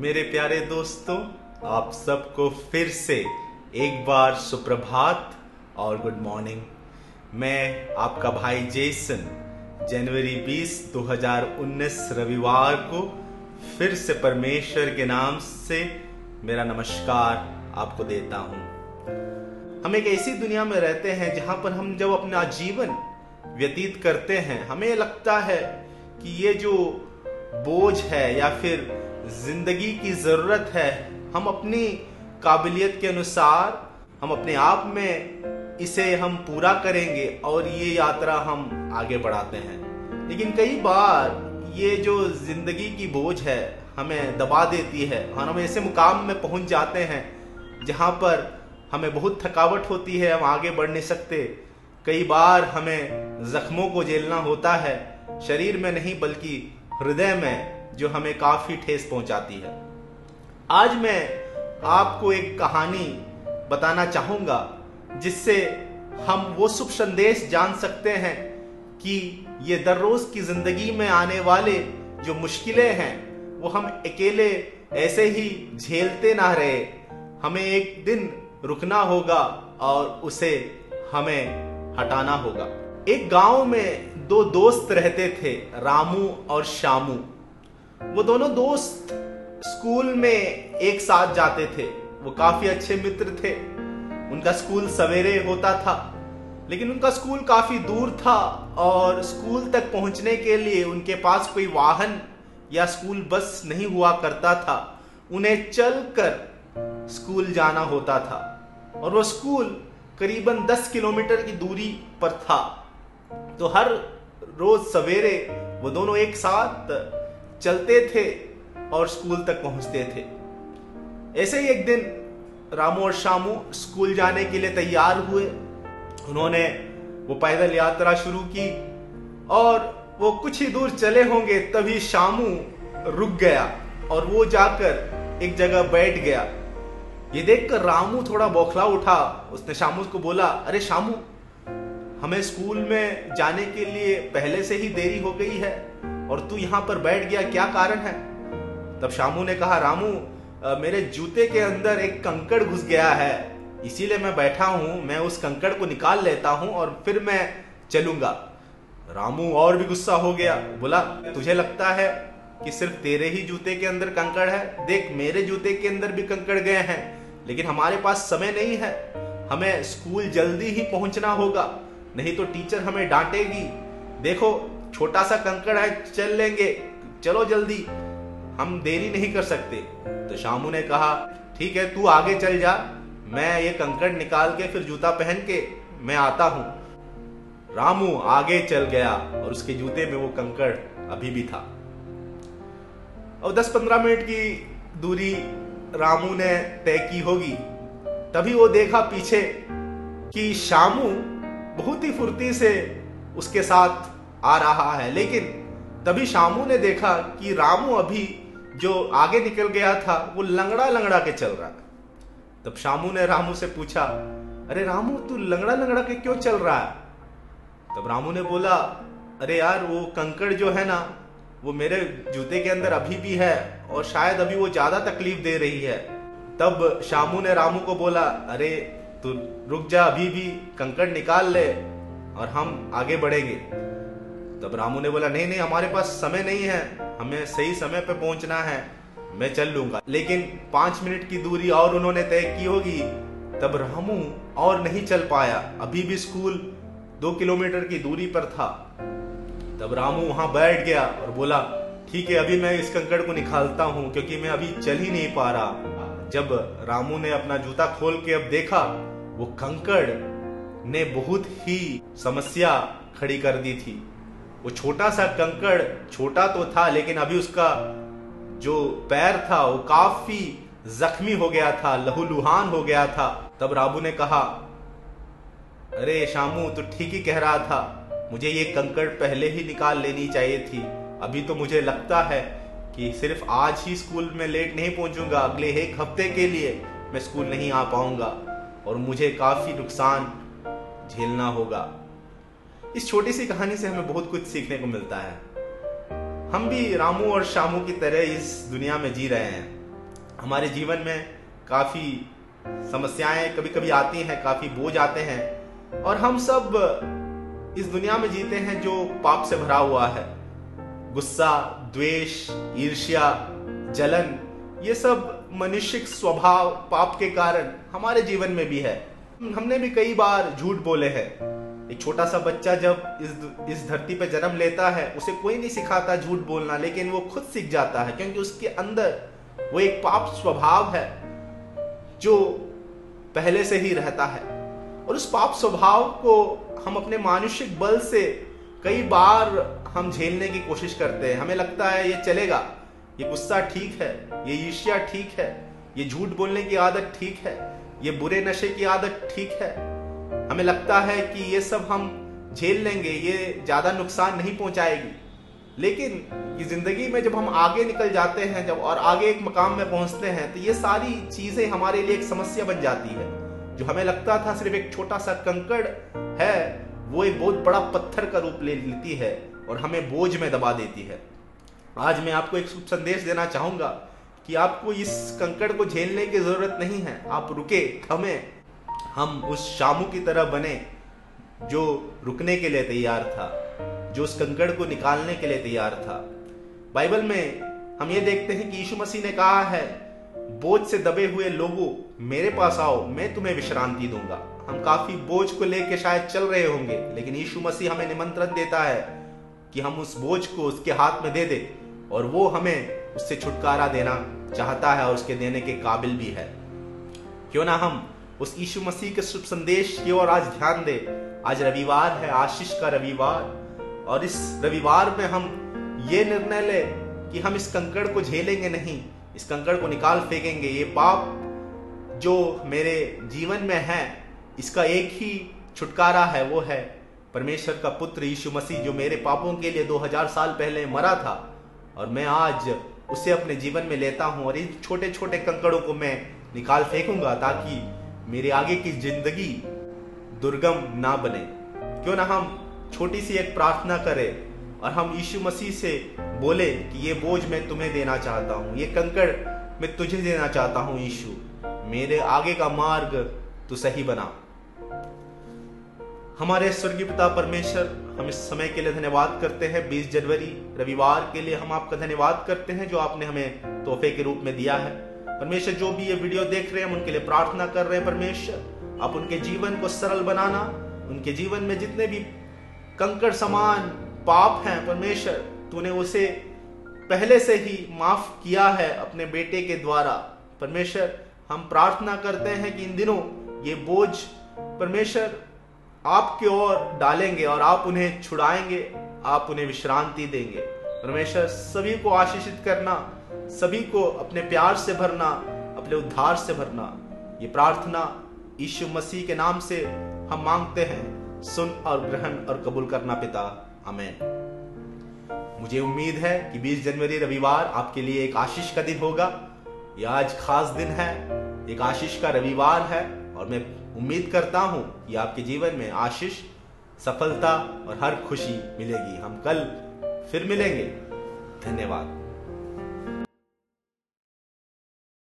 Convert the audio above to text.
मेरे प्यारे दोस्तों, आप सबको फिर से एक बार सुप्रभात और गुड मॉर्निंग मैं आपका भाई जेसन जनवरी 20 2019 रविवार को फिर से परमेश्वर के नाम से मेरा नमस्कार आपको देता हूँ। हम एक ऐसी दुनिया में रहते हैं जहाँ पर हम जब अपना जीवन व्यतीत करते हैं, हमें लगता है कि ये जो बोझ है या फिर ज़िंदगी की ज़रूरत है। हम अपनी काबिलियत के अनुसार, हम अपने आप में इसे हम पूरा करेंगे और ये यात्रा हम आगे बढ़ाते हैं। लेकिन कई बार ये जो ज़िंदगी की बोझ है, हमें दबा देती है और हम ऐसे मुकाम में पहुँच जाते हैं जहाँ पर हमें बहुत थकावट होती है, हम आगे बढ़ नहीं सकते। कई बार हमें जख्मों को झेलना होता है, शरीर में नहीं बल्कि हृदय में। जो हमें काफ़ी ठेस पहुंचाती है। आज मैं आपको एक कहानी बताना चाहूँगा, जिससे हम वो शुभ संदेश जान सकते हैं कि ये दररोज की ज़िंदगी में आने वाले जो मुश्किलें हैं, वो हम अकेले ऐसे ही झेलते ना रहे। हमें एक दिन रुकना होगा और उसे हमें हटाना होगा। एक गाँव में दो दोस्त रहते थे, रामू और शामू वो दोनों दोस्त स्कूल में एक साथ जाते थे। वो काफ़ी अच्छे मित्र थे। उनका स्कूल सवेरे होता था, लेकिन उनका स्कूल काफ़ी दूर था और स्कूल तक पहुँचने के लिए उनके पास कोई वाहन या स्कूल बस नहीं हुआ करता था। उन्हें चलकर स्कूल जाना होता था और वो स्कूल करीबन 10 किलोमीटर की दूरी पर था। तो हर रोज सवेरे वो दोनों एक साथ चलते थे और स्कूल तक पहुँचते थे। ऐसे ही एक दिन रामू और शामू स्कूल जाने के लिए तैयार हुए। उन्होंने वो पैदल यात्रा शुरू की और वो कुछ ही दूर चले होंगे तभी शामू रुक गया और वो जाकर एक जगह बैठ गया। ये देखकर रामू थोड़ा बौखला उठा। उसने शामू को बोला, अरे शामू, हमें स्कूल में जाने के लिए पहले से ही देरी हो गई है। और तू यहाँ पर बैठ गया, क्या कारण है? तब शामू ने कहा, रामू मेरे जूते के अंदर एक कंकड़ घुस गया है। इसीलिए मैं बैठा हूँ, मैं उस कंकड़ को निकाल लेता हूँ और फिर मैं चलूँगा। रामू और भी गुस्सा हो गया। बोला, तुझे लगता है कि सिर्फ़ तेरे ही जूते के अंदर कंकड़ है? देख, मेरे जूते के अंदर भी कंकड़ गए हैं, लेकिन हमारे पास समय नहीं है। हमें स्कूल जल्दी ही पहुँचना होगा, नहीं तो टीचर हमें डांटेगी। देखो छोटा सा कंकड़ है, चल लेंगे। चलो जल्दी। हम देरी नहीं कर सकते। तो शामू ने कहा, ठीक है, तू आगे चल जा। मैं ये कंकड़ निकाल के फिर जूता पहन के मैं आता हूँ। रामू आगे चल गया और उसके जूते में वो कंकड़ अभी भी था। और 10-15 मिनट की दूरी रामू ने तय की होगी। तभी वो देखा पीछे कि शामू बहुत ही फुर्ती से उसके साथ आ रहा है। लेकिन तभी शामू ने देखा कि रामू अभी जो आगे निकल गया था, वो लंगड़ा लंगड़ा के चल रहा है। तब शामू ने रामू से पूछा, अरे रामू, तू लंगड़ा लंगड़ा के क्यों चल रहा है? तब रामू ने बोला, अरे यार, वो कंकड़ जो है ना, वो मेरे जूते के अंदर अभी भी है और शायद अभी वो ज़्यादा तकलीफ़ दे रही है। तब शामू ने रामू को बोला, अरे, तू रुक जा, अभी भी कंकड़ निकाल ले और हम आगे बढ़ेंगे। तब रामू ने बोला, नहीं नहीं, हमारे पास समय नहीं है। हमें सही समय पर पहुँचना है। मैं चल लूँगा। लेकिन पाँच मिनट की दूरी और उन्होंने तय की होगी। तब रामू और नहीं चल पाया। अभी भी स्कूल दो किलोमीटर की दूरी पर था। तब रामू वहाँ बैठ गया और बोला, ठीक है, अभी मैं इस कंकड़ को निकालता हूँ, क्योंकि मैं अभी चल ही नहीं पा रहा। जब रामू ने अपना जूता खोल के अब देखा, वो कंकड़ ने बहुत ही समस्या खड़ी कर दी थी। वो छोटा सा कंकड़, छोटा तो था, लेकिन अभी उसका जो पैर था, वो काफ़ी जख्मी हो गया था, लहूलुहान हो गया था। तब राबू ने कहा, अरे शामू तो ठीक ही कह रहा था। मुझे ये कंकड़ पहले ही निकाल लेनी चाहिए थी। अभी तो मुझे लगता है कि सिर्फ़ आज ही स्कूल में लेट नहीं पहुंचूँगा। अगले एक हफ़्ते के लिए मैं स्कूल नहीं आ पाऊँगा और मुझे काफ़ी नुकसान झेलना होगा। इस छोटी सी कहानी से हमें बहुत कुछ सीखने को मिलता है। हम भी रामू और शामू की तरह इस दुनिया में जी रहे हैं। हमारे जीवन में काफ़ी समस्याएँ कभी कभी आती हैं, काफ़ी बोझ आते हैं और हम सब इस दुनिया में जीते हैं जो पाप से भरा हुआ है। गुस्सा, द्वेष, ईर्ष्या, जलन, ये सब मनुष्य स्वभाव, पाप के कारण हमारे जीवन में भी है। हमने भी कई बार झूठ बोले हैं। एक छोटा सा बच्चा जब इस इस धरती पर जन्म लेता है, उसे कोई नहीं सिखाता झूठ बोलना, लेकिन वो खुद सीख जाता है, क्योंकि उसके अंदर वो एक पाप स्वभाव है, जो पहले से ही रहता है। और उस पाप स्वभाव को हम अपने मानुषिक बल से कई बार हम झेलने की कोशिश करते हैं। हमें लगता है ये चलेगा, ये गुस्सा ठीक है, ये ईर्ष्या ठीक है, ये झूठ बोलने की आदत ठीक है, ये बुरे नशे की आदत ठीक है हमें लगता है कि ये सब हम झेल लेंगे, ये ज़्यादा नुकसान नहीं पहुंचाएगी। लेकिन ये ज़िंदगी में जब हम आगे निकल जाते हैं, जब और आगे एक मकाम में पहुँचते हैं तो ये सारी चीज़ें हमारे लिए एक समस्या बन जाती है। जो हमें लगता था सिर्फ़ एक छोटा सा कंकड़ है, वो एक बहुत बड़ा पत्थर का रूप ले लेती है और हमें बोझ में दबा देती है। आज मैं आपको एक शुभ संदेश देना चाहूँगा कि आपको इस कंकड़ को झेलने की ज़रूरत नहीं है। आप रुके, थमे हम उस शामू की तरह बने जो रुकने के लिए तैयार था, जो उस कंकड़ को निकालने के लिए तैयार था। बाइबल में हम ये देखते हैं कि यीशु मसीह ने कहा है, बोझ से दबे हुए लोगों, मेरे पास आओ, मैं तुम्हें विश्रांति दूँगा। हम काफ़ी बोझ को लेकर शायद चल रहे होंगे, लेकिन यीशु मसीह हमें निमंत्रण देता है कि हम उस बोझ को उसके हाथ में दे दे, और वो हमें उससे छुटकारा देना चाहता है और उसके देने के काबिल भी है। क्यों ना हम उस यीशु मसीह के शुभ संदेश की ओर आज ध्यान दे। आज रविवार है, आशीष का रविवार। और इस रविवार में हम ये निर्णय ले कि हम इस कंकड़ को झेलेंगे नहीं, इस कंकड़ को निकाल फेंकेंगे। ये पाप जो मेरे जीवन में है, इसका एक ही छुटकारा है, वो है परमेश्वर का पुत्र यीशु मसीह, जो मेरे पापों के लिए 2000 साल पहले मरा था। और मैं आज उसे अपने जीवन में लेता हूँ और इन छोटे छोटे कंकड़ों को मैं निकाल फेंकूँगा ताकि मेरे आगे की ज़िंदगी दुर्गम ना बने। क्यों ना हम छोटी सी एक प्रार्थना करें और हम यीशु मसीह से बोले कि ये बोझ मैं तुम्हें देना चाहता हूँ, ये कंकड़ मैं तुझे देना चाहता हूँ, यीशु। मेरे आगे का मार्ग तू सही बना। हमारे स्वर्गीय पिता परमेश्वर, हम इस समय के लिए धन्यवाद करते हैं। 20 जनवरी रविवार के लिए हम आपका धन्यवाद करते हैं जो आपने हमें तोहफे के रूप में दिया है। परमेश्वर, जो भी ये वीडियो देख रहे हैं उनके लिए प्रार्थना कर रहे हैं, परमेश्वर। आप उनके जीवन को सरल बनाना, उनके जीवन में जितने भी कंकड़ समान पाप हैं, परमेश्वर, तूने उसे पहले से ही माफ़ किया है अपने बेटे के द्वारा। परमेश्वर, हम प्रार्थना करते हैं कि इन दिनों ये बोझ परमेश्वर आपके ओर डालेंगे और आप उन्हें छुड़ाएँगे, आप उन्हें विश्रांति देंगे। परमेश्वर, सभी को आशीषित करना सभी को अपने प्यार से भरना, अपने उद्धार से भरना। ये प्रार्थना यीशु मसीह के नाम से हम मांगते हैं। सुन और ग्रहण और कबूल करना पिता। अमेन मुझे उम्मीद है कि 20 जनवरी रविवार आपके लिए एक आशीष का दिन होगा। यह आज खास दिन है। एक आशीष का रविवार है और मैं उम्मीद करता हूँ कि आपके जीवन में आशीष, सफलता और हर खुशी मिलेगी। हम कल फिर मिलेंगे। धन्यवाद।